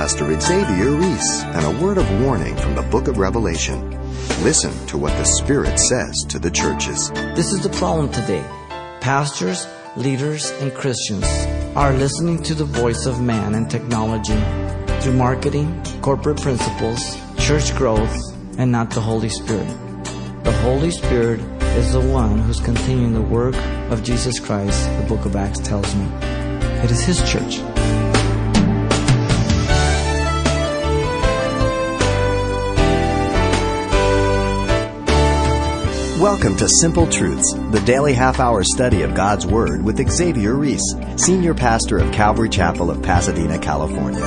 Pastor Xavier Reese and a word of warning from the book of Revelation. Listen to what the Spirit says to the churches. This is the problem today. Pastors, leaders, and Christians are listening to the voice of man and technology through marketing, corporate principles, church growth, and not the Holy Spirit. The Holy Spirit is the one who's continuing the work of Jesus Christ, the book of Acts tells me. It is His church. Welcome to Simple Truths, the daily half hour study of God's Word with Xavier Reese, Senior Pastor of Calvary Chapel of Pasadena, California.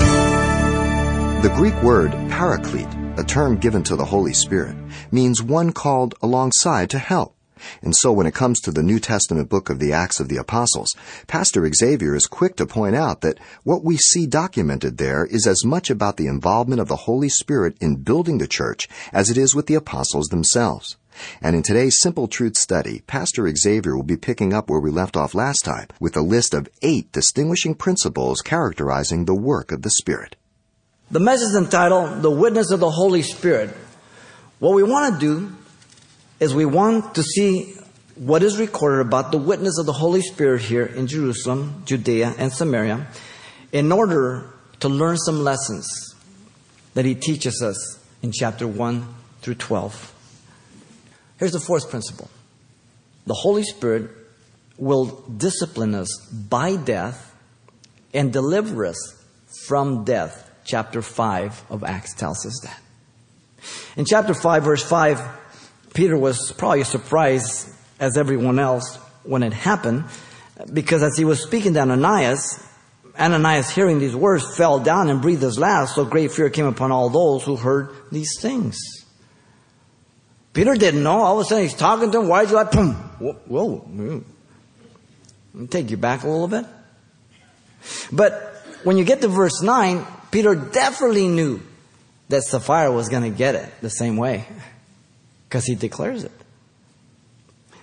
The Greek word paraclete, a term given to the Holy Spirit, means one called alongside to help. And so when it comes to the New Testament book of the Acts of the Apostles, Pastor Xavier is quick to point out that what we see documented there is as much about the involvement of the Holy Spirit in building the church as it is with the apostles themselves. And in today's Simple Truth study, Pastor Xavier will be picking up where we left off last time with a list of eight distinguishing principles characterizing the work of the Spirit. The message is entitled The Witness of the Holy Spirit. What we want to do is we want to see what is recorded about the witness of the Holy Spirit here in Jerusalem, Judea, and Samaria in order to learn some lessons that he teaches us in chapter 1 through 12. Here's the fourth principle the Holy Spirit will discipline us by death and deliver us from death. Chapter 5 of Acts tells us that. In chapter 5, verse 5, Peter was probably surprised as everyone else when it happened because as he was speaking to Ananias, Ananias, hearing these words, fell down and breathed his last, so great fear came upon all those who heard these things. Peter didn't know. All of a sudden he's talking to him. Why did you like, boom? Whoa, whoa. Take you back a little bit. But when you get to verse 9, Peter definitely knew that Sapphira was going to get it the same way because he declares it.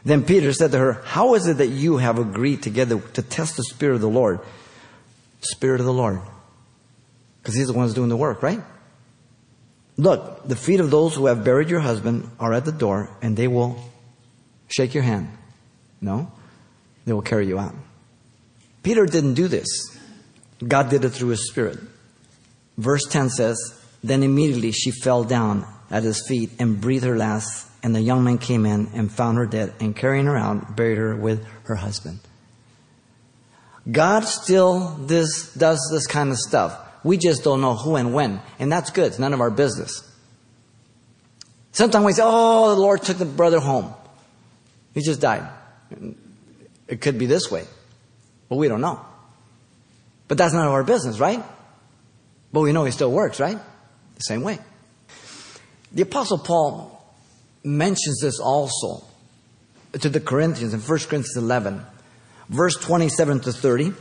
Then Peter said to her, How is it that you have agreed together to test the Spirit of the Lord? Spirit of the Lord. Because he's the one who's doing the work, right? Look, the feet of those who have buried your husband are at the door, and they will shake your hand. No, they will carry you out. Peter didn't do this. God did it through his spirit. Verse 10 says, Then immediately she fell down at his feet and breathed her last, and the young man came in and found her dead, and carrying her out, buried her with her husband. God still this, does this kind of stuff. We just don't know who and when. And that's good. It's none of our business. Sometimes we say, oh, the Lord took the brother home. He just died. It could be this way. But we don't know. But that's none of our business, right? But we know he still works, right? The same way. The Apostle Paul mentions this also to the Corinthians in 1 Corinthians 11, verse 27 to 30.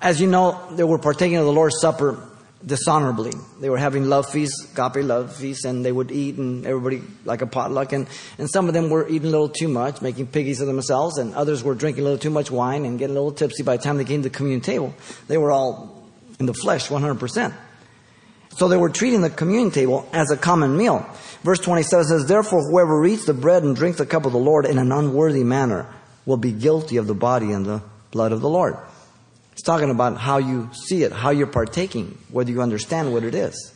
As you know, they were partaking of the Lord's Supper dishonorably. They were having love feasts, agape love feasts, and they would eat and everybody like a potluck. And, and some of them were eating a little too much, making piggies of themselves, and others were drinking a little too much wine and getting a little tipsy by the time they came to the communion table. They were all in the flesh 100%. So they were treating the communion table as a common meal. Verse 27 says, Therefore, whoever eats the bread and drinks the cup of the Lord in an unworthy manner will be guilty of the body and the blood of the Lord. It's talking about how you see it, how you're partaking, whether you understand what it is.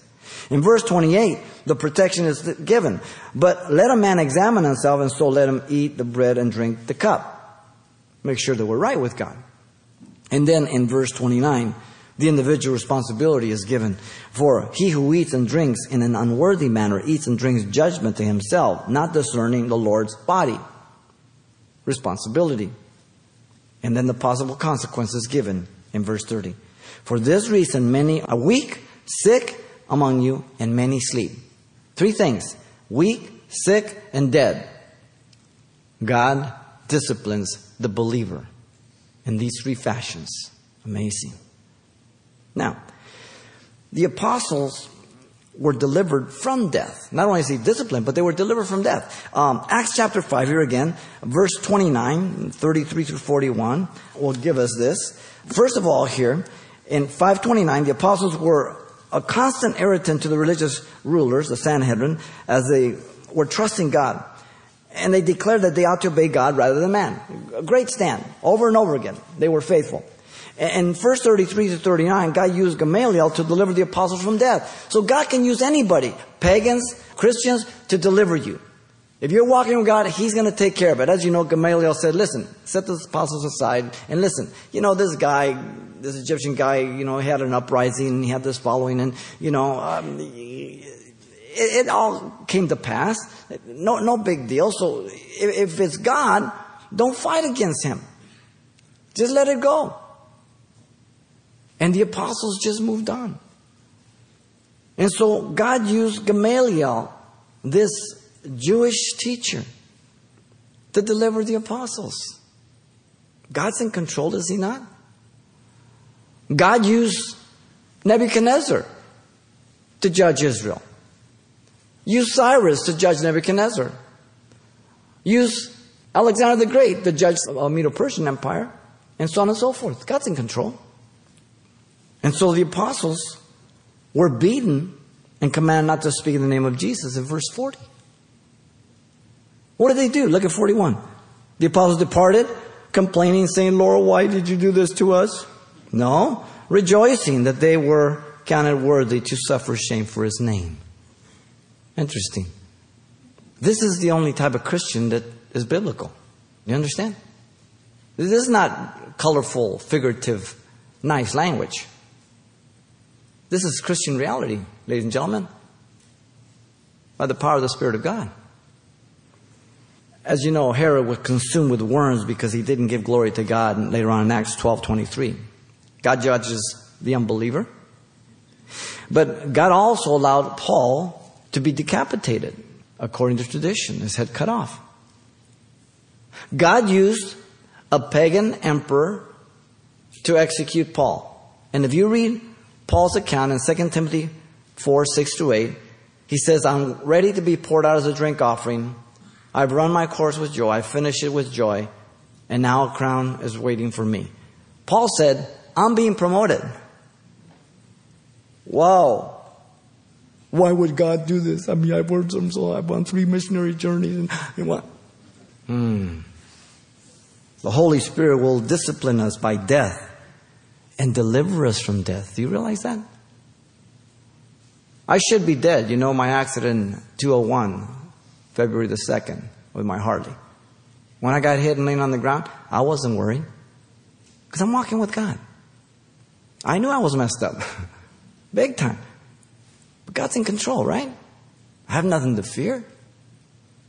In verse 28, the protection is given. But let a man examine himself, and so let him eat the bread and drink the cup. Make sure that we're right with God. And then in verse 29, the individual responsibility is given. For he who eats and drinks in an unworthy manner eats and drinks judgment to himself, not discerning the Lord's body. Responsibility. And then the possible consequences given in verse 30. For this reason, many are weak, sick among you, and many sleep. Three things weak, sick, and dead. God disciplines the believer in these three fashions. Amazing. Now, the apostles were delivered from death. Not only is he disciplined, but they were delivered from death. Um, Acts chapter 5, here again, verse 29, 33 through 41, will give us this. First of all, here, in 529, the apostles were a constant irritant to the religious rulers, the Sanhedrin, as they were trusting God. And they declared that they ought to obey God rather than man. A great stand. Over and over again. They were faithful. And verse 33 to 39, God used Gamaliel to deliver the apostles from death. So God can use anybody, pagans, Christians, to deliver you. If you're walking with God, He's going to take care of it. As you know, Gamaliel said, listen, set the apostles aside and listen. You know, this guy, this Egyptian guy, you know, had an uprising, and he had this following, and, you know, um, it, it, all came to pass. No, no big deal. So if, if it's God, don't fight against Him. Just let it go. And the apostles just moved on. And so God used Gamaliel, this Jewish teacher, to deliver the apostles. God's in control, is he not? God used Nebuchadnezzar to judge Israel. Use Cyrus to judge Nebuchadnezzar. Use Alexander the Great to judge the Medo-Persian Empire, and so on and so forth. God's in control. And so the apostles were beaten and commanded not to speak in the name of Jesus in verse 40. What did they do? Look at 41. The apostles departed, complaining, saying, Lord, why did you do this to us? No, rejoicing that they were counted worthy to suffer shame for his name. Interesting. This is the only type of Christian that is biblical. You understand? This is not colorful, figurative, nice language. This is Christian reality, ladies and gentlemen, by the power of the Spirit of God. As you know, Herod was consumed with worms because he didn't give glory to God and later on in Acts 12 23. God judges the unbeliever. But God also allowed Paul to be decapitated according to tradition, his head cut off. God used a pagan emperor to execute Paul. And if you read Paul's account in 2 Timothy 4 6 to 8, he says, I'm ready to be poured out as a drink offering. I've run my course with joy. I finished it with joy. And now a crown is waiting for me. Paul said, I'm being promoted. Wow. Why would God do this? I mean, I've worked so I've on three missionary journeys and, and what? Hmm. The Holy Spirit will discipline us by death and deliver us from death. Do you realize that? I should be dead. You know, my accident 201, February the 2nd, with my Harley. When I got hit and laying on the ground, I wasn't worried. Because I'm walking with God. I knew I was messed up. Big time. But God's in control, right? I have nothing to fear.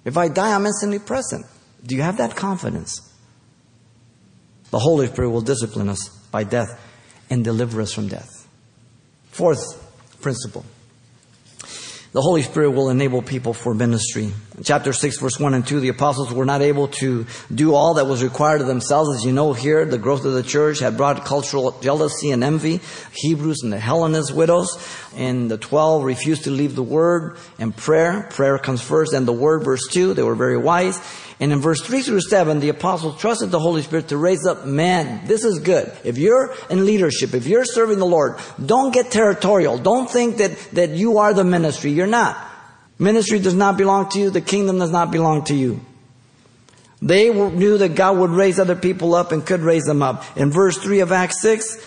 If I die, I'm instantly present. Do you have that confidence? The Holy Spirit will discipline us by death and deliver us from death. Fourth principle. The Holy Spirit will enable people for ministry. In chapter 6, verse 1 and 2, the apostles were not able to do all that was required of themselves. As you know here, the growth of the church had brought cultural jealousy and envy. Hebrews and the Hellenist widows. And the 12 refused to leave the word and prayer. Prayer comes first and the word, verse 2. They were very wise. And in verse 3 through 7, the apostles trusted the Holy Spirit to raise up men. This is good. If you're in leadership, if you're serving the Lord, don't get territorial. Don't think that, that you are the ministry. You're not. Ministry does not belong to you. The kingdom does not belong to you. They knew that God would raise other people up and could raise them up. In verse 3 of Acts 6,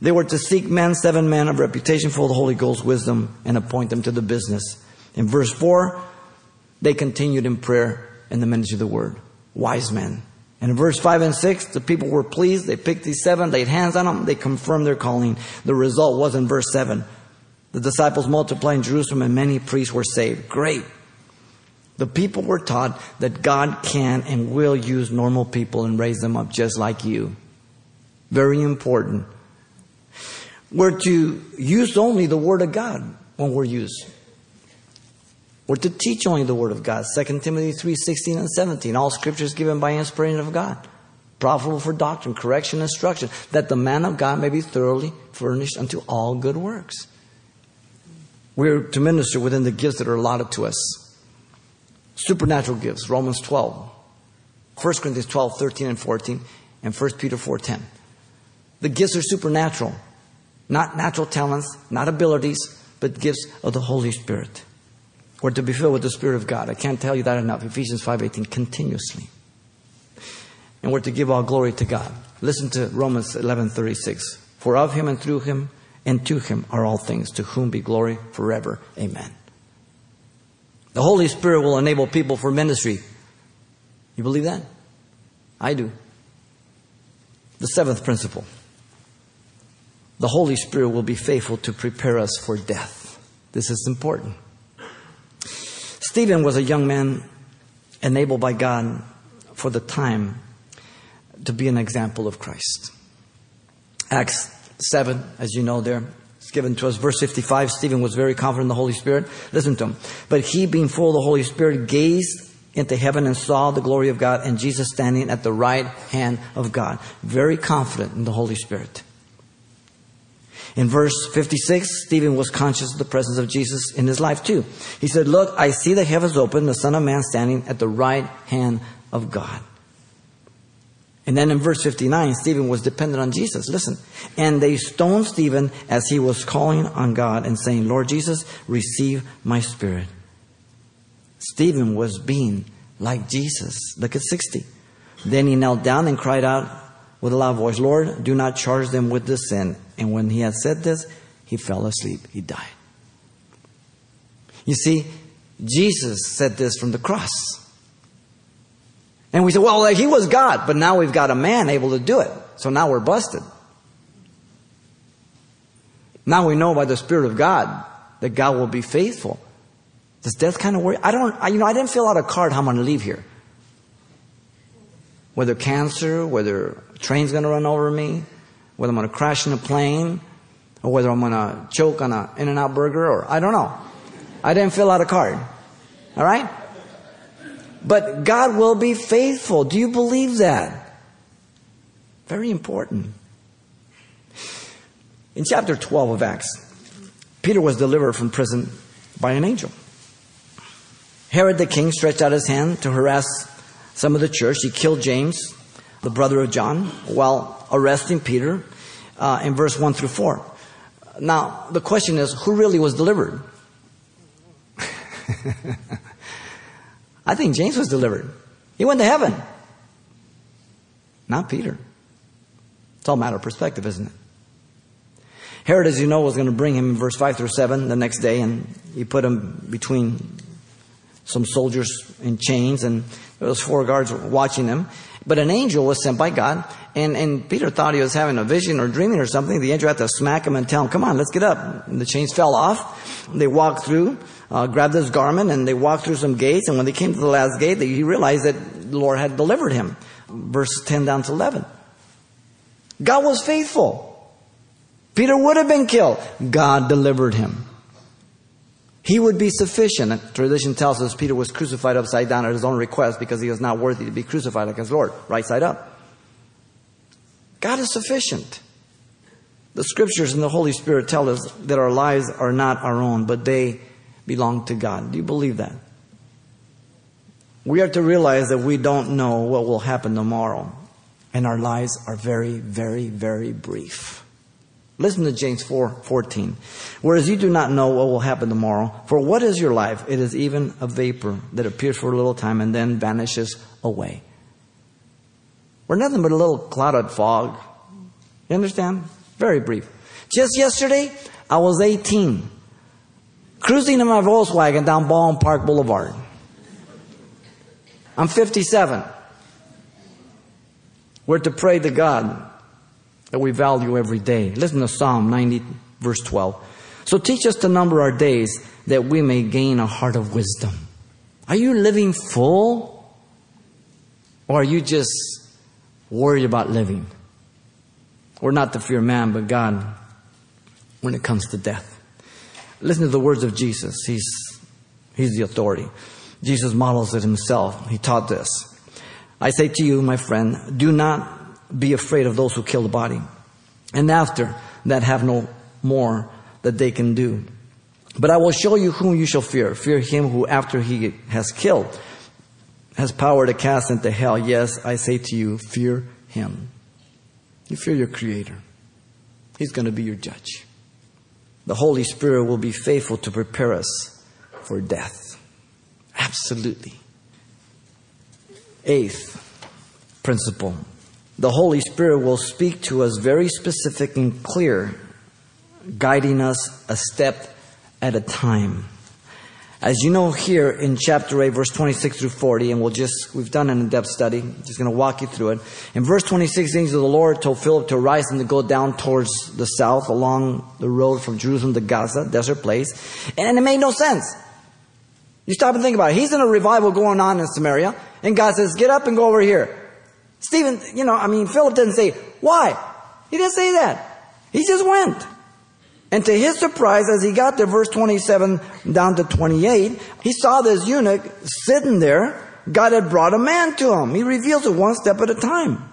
they were to seek men, seven men of reputation full of the Holy Ghost wisdom, and appoint them to the business. In verse 4, they continued in prayer in the ministry of the word. Wise men. And in verse 5 and 6, the people were pleased. They picked these seven, laid hands on them, they confirmed their calling. The result was in verse 7. The disciples multiplied in Jerusalem and many priests were saved. Great. The people were taught that God can and will use normal people and raise them up just like you. Very important. We're to use only the Word of God when we're used. We're to teach only the Word of God. 2 Timothy 3 16 and 17. All scripture is given by inspiration of God, profitable for doctrine, correction, instruction, that the man of God may be thoroughly furnished unto all good works. We're to minister within the gifts that are allotted to us. Supernatural gifts, Romans 12, 1 Corinthians 12, 13 and 14, and 1 Peter 4, 10. The gifts are supernatural. Not natural talents, not abilities, but gifts of the Holy Spirit. Or to be filled with the Spirit of God. I can't tell you that enough. Ephesians 5.18, continuously. And we're to give all glory to God. Listen to Romans 11.36. For of him and through him and to him are all things, to whom be glory forever. Amen. The Holy Spirit will enable people for ministry. You believe that? I do. The seventh principle. The Holy Spirit will be faithful to prepare us for death. This is important. Stephen was a young man enabled by God for the time to be an example of Christ. Acts 7, as you know there, it's given to us. Verse 55, Stephen was very confident in the Holy Spirit. Listen to him. But he, being full of the Holy Spirit, gazed into heaven and saw the glory of God and Jesus standing at the right hand of God. Very confident in the Holy Spirit. In verse 56, Stephen was conscious of the presence of Jesus in his life too. He said, Look, I see the heavens open, the Son of Man standing at the right hand of God. And then in verse 59, Stephen was dependent on Jesus. Listen. And they stoned Stephen as he was calling on God and saying, Lord Jesus, receive my spirit. Stephen was being like Jesus. Look at 60. Then he knelt down and cried out with a loud voice, Lord, do not charge them with this sin. And when he had said this, he fell asleep. He died. You see, Jesus said this from the cross. And we say, well, he was God, but now we've got a man able to do it. So now we're busted. Now we know by the Spirit of God that God will be faithful. Does death kind of worry? I don't, I, you know, I didn't fill out a card how I'm going to leave here. Whether cancer, whether train's going to run over me, whether I'm going to crash in a plane, or whether I'm going to choke on an In-N-Out burger, or I don't know. I didn't fill out a card. All right? But God will be faithful. Do you believe that? Very important. In chapter 12 of Acts, Peter was delivered from prison by an angel. Herod the king stretched out his hand to harass some of the church. He killed James, the brother of John, while arresting Peter uh, in verse 1 through 4. Now, the question is who really was delivered? I think James was delivered. He went to heaven. Not Peter. It's all matter of perspective, isn't it? Herod, as you know, was going to bring him in verse 5 through 7 the next day, and he put him between some soldiers in chains, and there was four guards watching them. But an angel was sent by God, and, and Peter thought he was having a vision or dreaming or something. The angel had to smack him and tell him, come on, let's get up. And the chains fell off. They walked through, uh, grabbed his garment, and they walked through some gates, and when they came to the last gate, he realized that the Lord had delivered him. Verse 10 down to 11. God was faithful. Peter would have been killed. God delivered him. He would be sufficient. Tradition tells us Peter was crucified upside down at his own request because he was not worthy to be crucified like his Lord, right side up. God is sufficient. The scriptures and the Holy Spirit tell us that our lives are not our own, but they belong to God. Do you believe that? We are to realize that we don't know what will happen tomorrow, and our lives are very, very, very brief. Listen to James 4 14. Whereas you do not know what will happen tomorrow, for what is your life? It is even a vapor that appears for a little time and then vanishes away. We're nothing but a little clouded fog. You understand? Very brief. Just yesterday, I was 18, cruising in my Volkswagen down Baldwin Park Boulevard. I'm 57. We're to pray to God that we value every day. Listen to Psalm 90, verse 12. So teach us to number our days that we may gain a heart of wisdom. Are you living full? Or are you just worried about living? We're not to fear man, but God when it comes to death. Listen to the words of Jesus. He's, he's the authority. Jesus models it himself. He taught this. I say to you, my friend, do not be afraid of those who kill the body. And after that have no more that they can do. But I will show you whom you shall fear. Fear him who after he has killed has power to cast into hell. Yes, I say to you, fear him. You fear your creator. He's going to be your judge. The Holy Spirit will be faithful to prepare us for death. Absolutely. Eighth principle the Holy Spirit will speak to us very specific and clear, guiding us a step at a time. As you know here in chapter 8, verse 26 through 40, and we'll just, we've done an in-depth study, just going to walk you through it. In verse 26, the angel of the Lord told Philip to rise and to go down towards the south along the road from Jerusalem to Gaza, desert place. And it made no sense. You stop and think about it. He's in a revival going on in Samaria, and God says, get up and go over here. Stephen, you know, I mean, Philip didn't say, why? He didn't say that. He just went. And to his surprise, as he got to verse 27 down to 28, he saw this eunuch sitting there. God had brought a man to him. He reveals it one step at a time.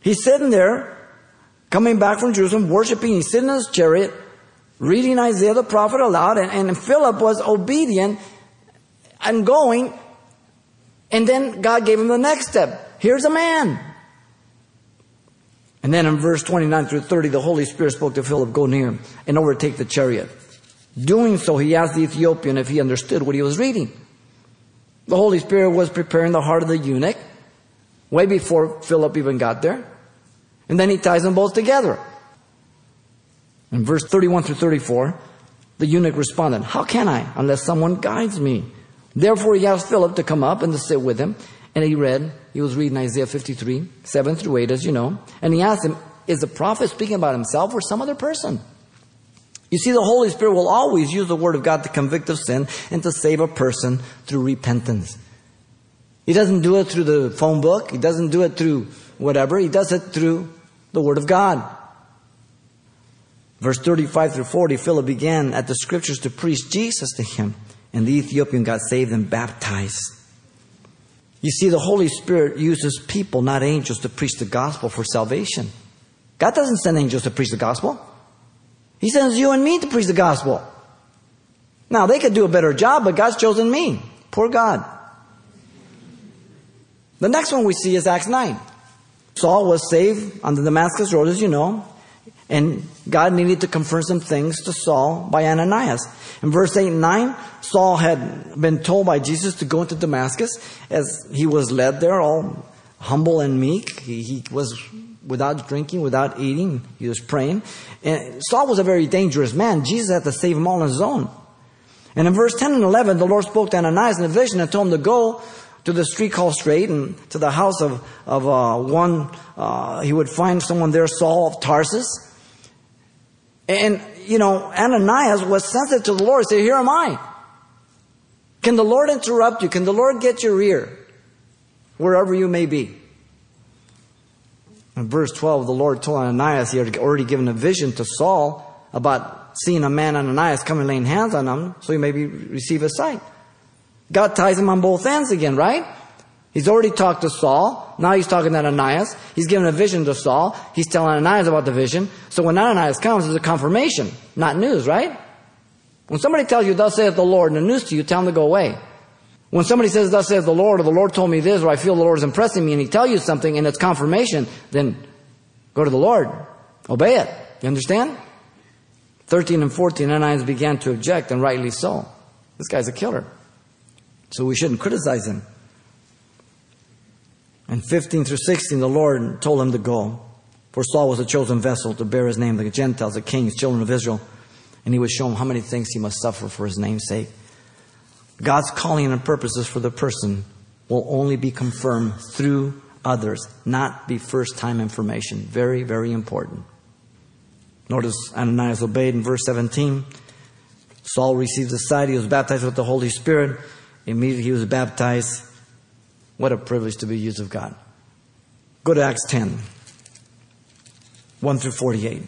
He's sitting there, coming back from Jerusalem, worshiping. He's sitting in his chariot, reading Isaiah the prophet aloud, and, and Philip was obedient and going. And then God gave him the next step. Here's a man. And then in verse 29 through 30, the Holy Spirit spoke to Philip, go near and overtake the chariot. Doing so, he asked the Ethiopian if he understood what he was reading. The Holy Spirit was preparing the heart of the eunuch way before Philip even got there. And then he ties them both together. In verse 31 through 34, the eunuch responded, How can I unless someone guides me? Therefore he asked Philip to come up and to sit with him. And he read, he was reading Isaiah 53, 7 through 8, as you know. And he asked him, Is the prophet speaking about himself or some other person? You see, the Holy Spirit will always use the Word of God to convict of sin and to save a person through repentance. He doesn't do it through the phone book. He doesn't do it through whatever. He does it through the Word of God. Verse 35 through 40, Philip began at the scriptures to preach Jesus to him, and the Ethiopian got saved and baptized. You see, the Holy Spirit uses people, not angels, to preach the gospel for salvation. God doesn't send angels to preach the gospel. He sends you and me to preach the gospel. Now, they could do a better job, but God's chosen me. Poor God. The next one we see is Acts 9. Saul was saved on the Damascus Road, as you know. And God needed to confirm some things to Saul by Ananias. In verse 8 and 9, Saul had been told by Jesus to go into Damascus as he was led there, all humble and meek. He, he was without drinking, without eating. He was praying. And Saul was a very dangerous man. Jesus had to save him all on his own. And in verse 10 and 11, the Lord spoke to Ananias in a vision and told him to go to the street called Straight and to the house of, of uh, one, uh, he would find someone there, Saul of Tarsus. And, you know, Ananias was sensitive to the Lord. He said, Here am I. Can the Lord interrupt you? Can the Lord get your ear? Wherever you may be. In verse 12, the Lord told Ananias he had already given a vision to Saul about seeing a man, Ananias, coming laying hands on him so he may be, receive his sight. God ties him on both ends again, right? He's already talked to Saul. Now he's talking to Ananias. He's given a vision to Saul. He's telling Ananias about the vision. So when Ananias comes, it's a confirmation, not news, right? When somebody tells you, thus saith the Lord, and the news to you, tell them to go away. When somebody says, thus saith the Lord, or the Lord told me this, or I feel the Lord is impressing me, and he tell you something, and it's confirmation, then go to the Lord. Obey it. You understand? 13 and 14, Ananias began to object, and rightly so. This guy's a killer. So we shouldn't criticize him. And 15 through 16, the Lord told him to go. For Saul was a chosen vessel to bear his name, the Gentiles, the kings, children of Israel. And he would show him how many things he must suffer for his name's sake. God's calling and purposes for the person will only be confirmed through others, not be first time information. Very, very important. Notice Ananias obeyed in verse 17. Saul received the sight. He was baptized with the Holy Spirit. Immediately he was baptized. What a privilege to be used of God. Go to Acts 10, 1 through 48.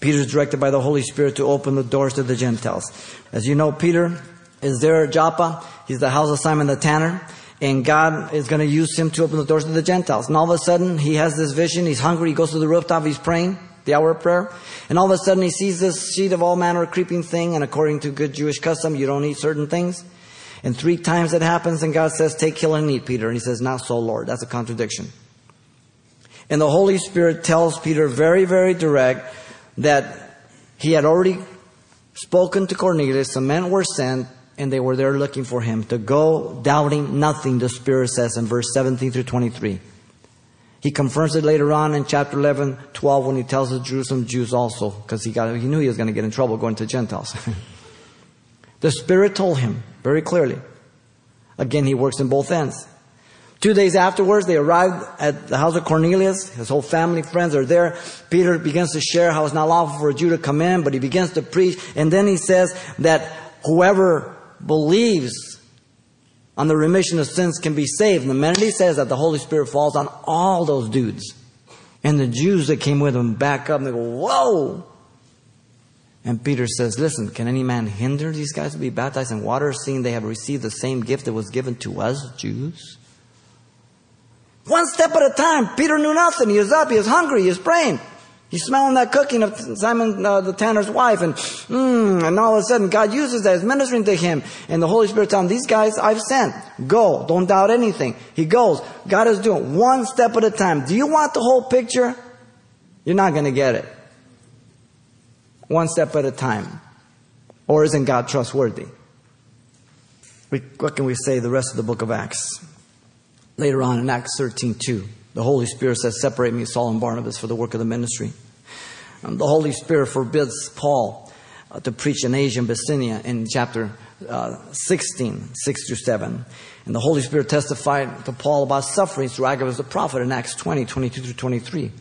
Peter is directed by the Holy Spirit to open the doors to the Gentiles. As you know, Peter is there at Joppa. He's the house of Simon the tanner. And God is going to use him to open the doors to the Gentiles. And all of a sudden, he has this vision. He's hungry. He goes to the rooftop. He's praying the hour of prayer. And all of a sudden, he sees this sheet of all manner of creeping thing. And according to good Jewish custom, you don't eat certain things. And three times it happens, and God says, Take, kill, and eat, Peter. And he says, Not so, Lord. That's a contradiction. And the Holy Spirit tells Peter very, very direct, that he had already spoken to Cornelius, the men were sent, and they were there looking for him to go, doubting nothing, the Spirit says in verse 17 through 23. He confirms it later on in chapter 11, 12 when he tells the Jerusalem Jews also, because he, got, he knew he was going to get in trouble going to Gentiles. the Spirit told him very clearly. Again, he works in both ends. Two days afterwards, they arrived at the house of Cornelius. His whole family, friends are there. Peter begins to share how it's not lawful for a Jew to come in, but he begins to preach. And then he says that whoever believes on the remission of sins can be saved. And the minute he says that, the Holy Spirit falls on all those dudes. And the Jews that came with him back up and they go, Whoa! And Peter says, Listen, can any man hinder these guys to be baptized in water, seeing they have received the same gift that was given to us, Jews? One step at a time. Peter knew nothing. He was up, he was hungry, he was praying. He's smelling that cooking of Simon uh, the tanner's wife, and mm, and all of a sudden God uses that is ministering to him, and the Holy Spirit tells him, "These guys I've sent. Go. Don't doubt anything." He goes. God is doing one step at a time. Do you want the whole picture? You're not going to get it. One step at a time, or isn't God trustworthy? We, what can we say? The rest of the book of Acts. Later on in Acts 13, 2. The Holy Spirit says, Separate me, Saul and Barnabas, for the work of the ministry. Um, the Holy Spirit forbids Paul uh, to preach in Asia and Bithynia in chapter uh, 16, 6 through 7. And the Holy Spirit testified to Paul about suffering through Agabus the prophet in Acts 20, 22 through 23.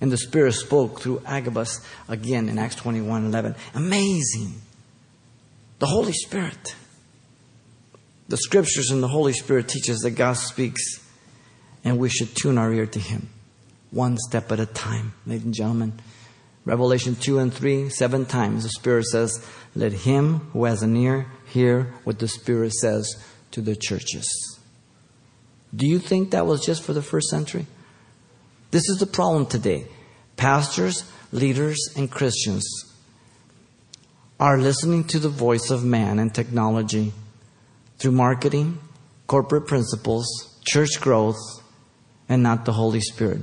And the Spirit spoke through Agabus again in Acts 21, 11. Amazing. The Holy Spirit. The scriptures and the Holy Spirit teach us that God speaks and we should tune our ear to Him one step at a time, ladies and gentlemen. Revelation 2 and 3, seven times the Spirit says, Let him who has an ear hear what the Spirit says to the churches. Do you think that was just for the first century? This is the problem today. Pastors, leaders, and Christians are listening to the voice of man and technology through marketing, corporate principles, church growth, and not the Holy Spirit.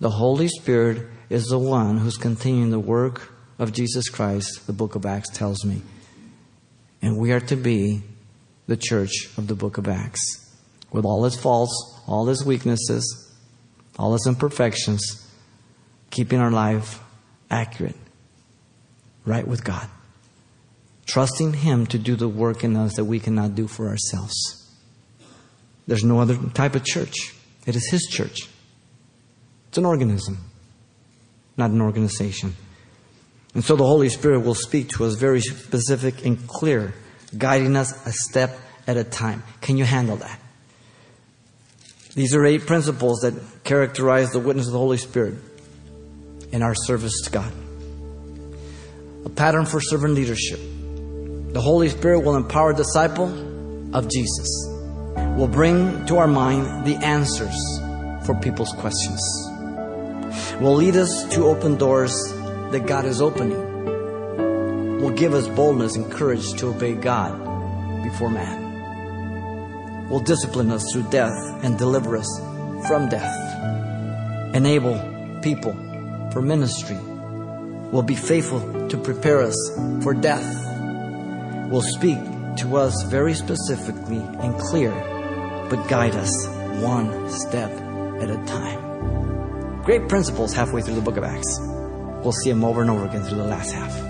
The Holy Spirit is the one who's continuing the work of Jesus Christ, the book of Acts tells me. And we are to be the church of the book of Acts. With all its faults, all its weaknesses, all its imperfections, keeping our life accurate, right with God. Trusting Him to do the work in us that we cannot do for ourselves. There's no other type of church. It is His church. It's an organism, not an organization. And so the Holy Spirit will speak to us very specific and clear, guiding us a step at a time. Can you handle that? These are eight principles that characterize the witness of the Holy Spirit in our service to God. A pattern for servant leadership. The Holy Spirit will empower a disciple of Jesus will bring to our mind the answers for people's questions, will lead us to open doors that God is opening, will give us boldness and courage to obey God before man, will discipline us through death and deliver us from death, enable people for ministry, will be faithful to prepare us for death, will speak to us very specifically and clear but guide us one step at a time. Great principles halfway through the book of Acts. We'll see them over and over again through the last half.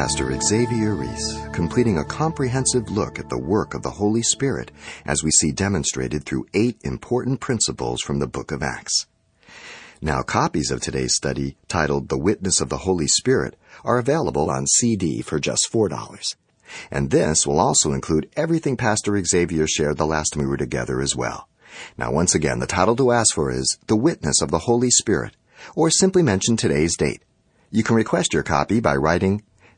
Pastor Xavier Reese, completing a comprehensive look at the work of the Holy Spirit as we see demonstrated through eight important principles from the book of Acts. Now, copies of today's study, titled The Witness of the Holy Spirit, are available on CD for just $4. And this will also include everything Pastor Xavier shared the last time we were together as well. Now, once again, the title to ask for is The Witness of the Holy Spirit, or simply mention today's date. You can request your copy by writing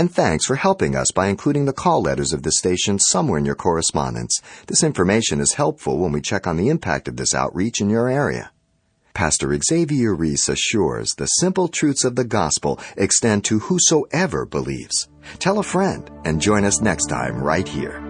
And thanks for helping us by including the call letters of the station somewhere in your correspondence. This information is helpful when we check on the impact of this outreach in your area. Pastor Xavier Reese assures the simple truths of the gospel extend to whosoever believes. Tell a friend and join us next time right here.